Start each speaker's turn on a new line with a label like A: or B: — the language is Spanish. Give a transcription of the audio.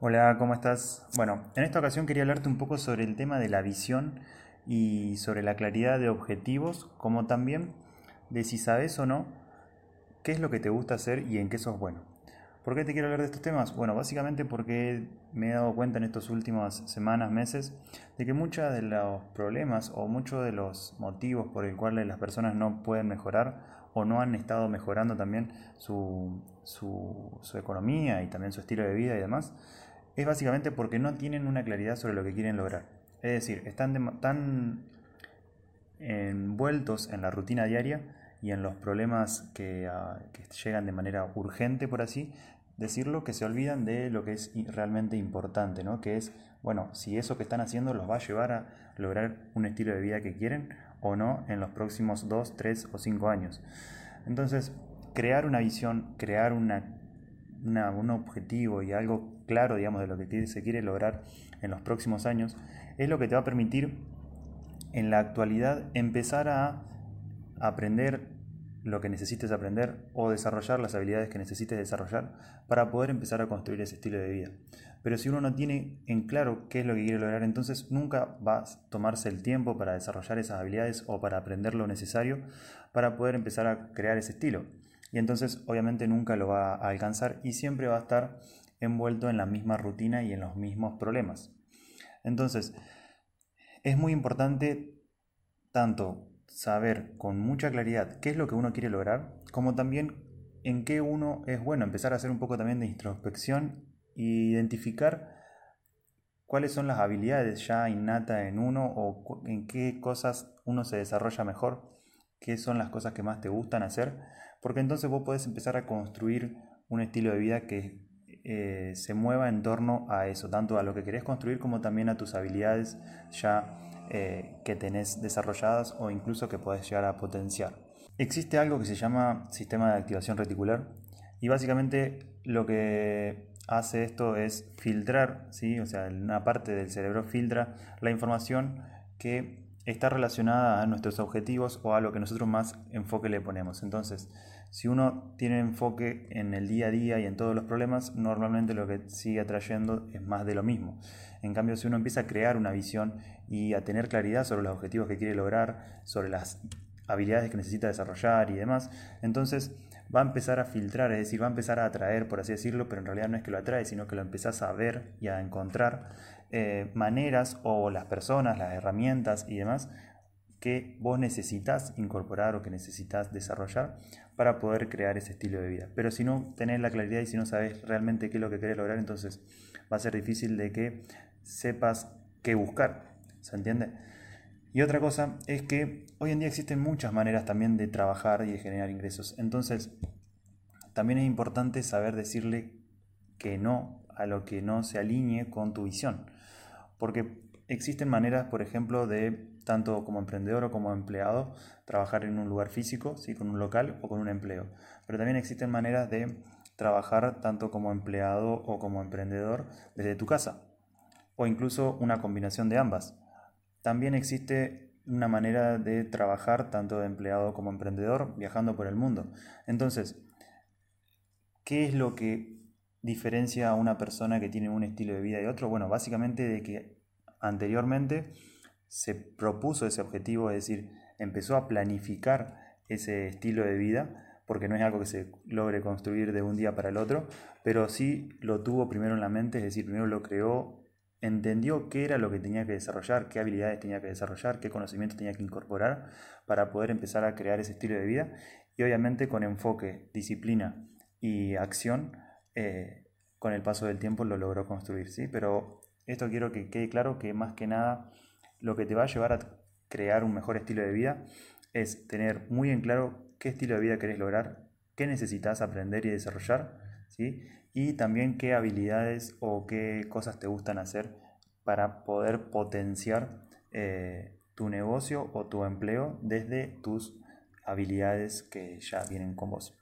A: Hola, ¿cómo estás? Bueno, en esta ocasión quería hablarte un poco sobre el tema de la visión y sobre la claridad de objetivos, como también de si sabes o no qué es lo que te gusta hacer y en qué sos bueno. ¿Por qué te quiero hablar de estos temas? Bueno, básicamente porque me he dado cuenta en estas últimas semanas, meses, de que muchos de los problemas o muchos de los motivos por el cuales las personas no pueden mejorar o no han estado mejorando también su, su, su economía y también su estilo de vida y demás, es básicamente porque no tienen una claridad sobre lo que quieren lograr. Es decir, están tan envueltos en la rutina diaria y en los problemas que, ah, que, llegan de manera urgente, por así decirlo, que se olvidan de lo que es realmente importante, ¿no? que es, bueno, si eso que están haciendo los va a llevar a lograr un estilo de vida que quieren o no en los próximos 2, 3 o 5 años. Entonces, crear una visión, crear una un objetivo y algo claro, digamos, de lo que se quiere lograr en los próximos años, es lo que te va a permitir en la actualidad empezar a aprender lo que necesites aprender o desarrollar las habilidades que necesites desarrollar para poder empezar a construir ese estilo de vida. Pero si uno no tiene en claro qué es lo que quiere lograr, entonces nunca va a tomarse el tiempo para desarrollar esas habilidades o para aprender lo necesario para poder empezar a crear ese estilo y entonces obviamente nunca lo va a alcanzar y siempre va a estar envuelto en la misma rutina y en los mismos problemas. Entonces, es muy importante tanto saber con mucha claridad qué es lo que uno quiere lograr, como también en qué uno es bueno, empezar a hacer un poco también de introspección e identificar cuáles son las habilidades ya innatas en uno o en qué cosas uno se desarrolla mejor, qué son las cosas que más te gustan hacer porque entonces vos podés empezar a construir un estilo de vida eh, se mueva en torno a eso, tanto a lo que querés construir como también a tus habilidades ya eh, que tenés desarrolladas o incluso que podés llegar a potenciar. Existe algo que se llama sistema de activación reticular y básicamente lo que hace esto es filtrar, ¿sí? o sea, una parte del cerebro filtra la información que está relacionada a nuestros objetivos o a lo que nosotros más enfoque le ponemos. Entonces, si uno tiene enfoque en el día a día y en todos los problemas, normalmente lo que sigue atrayendo es más de lo mismo. En cambio, si uno empieza a crear una visión y a tener claridad sobre los objetivos que quiere lograr, sobre las habilidades que necesita desarrollar y demás, entonces va a empezar a filtrar, es decir, va a empezar a atraer, por así decirlo, pero en realidad no es que lo atrae, sino que lo empezás a ver y a encontrar eh, maneras o las personas, las herramientas y demás que vos necesitas incorporar o que necesitas desarrollar para poder crear ese estilo de vida. Pero si no tenés la claridad y si no sabes realmente qué es lo que querés lograr, entonces va a ser difícil de que sepas qué buscar. ¿Se entiende? Y otra cosa es que hoy en día existen muchas maneras también de trabajar y de generar ingresos. Entonces, también es importante saber decirle que no a lo que no se alinee con tu visión. Porque existen maneras, por ejemplo, de tanto como emprendedor o como empleado, trabajar en un lugar físico, ¿sí? con un local o con un empleo. Pero también existen maneras de trabajar tanto como empleado o como emprendedor desde tu casa, o incluso una combinación de ambas. También existe una manera de trabajar tanto de empleado como emprendedor viajando por el mundo. Entonces, ¿qué es lo que diferencia a una persona que tiene un estilo de vida y otro? Bueno, básicamente de que anteriormente se propuso ese objetivo, es decir, empezó a planificar ese estilo de vida, porque no es algo que se logre construir de un día para el otro, pero sí lo tuvo primero en la mente, es decir, primero lo creó, entendió qué era lo que tenía que desarrollar, qué habilidades tenía que desarrollar, qué conocimientos tenía que incorporar para poder empezar a crear ese estilo de vida y obviamente con enfoque, disciplina y acción eh, con el paso del tiempo lo logró construir, ¿sí? Pero esto quiero que quede claro que más que nada lo que te va a llevar a crear un mejor estilo de vida es tener muy en claro qué estilo de vida querés lograr, qué necesitas aprender y desarrollar, ¿sí? Y también qué habilidades o qué cosas te gustan hacer para poder potenciar eh, tu negocio o tu empleo desde tus habilidades que ya vienen con vos.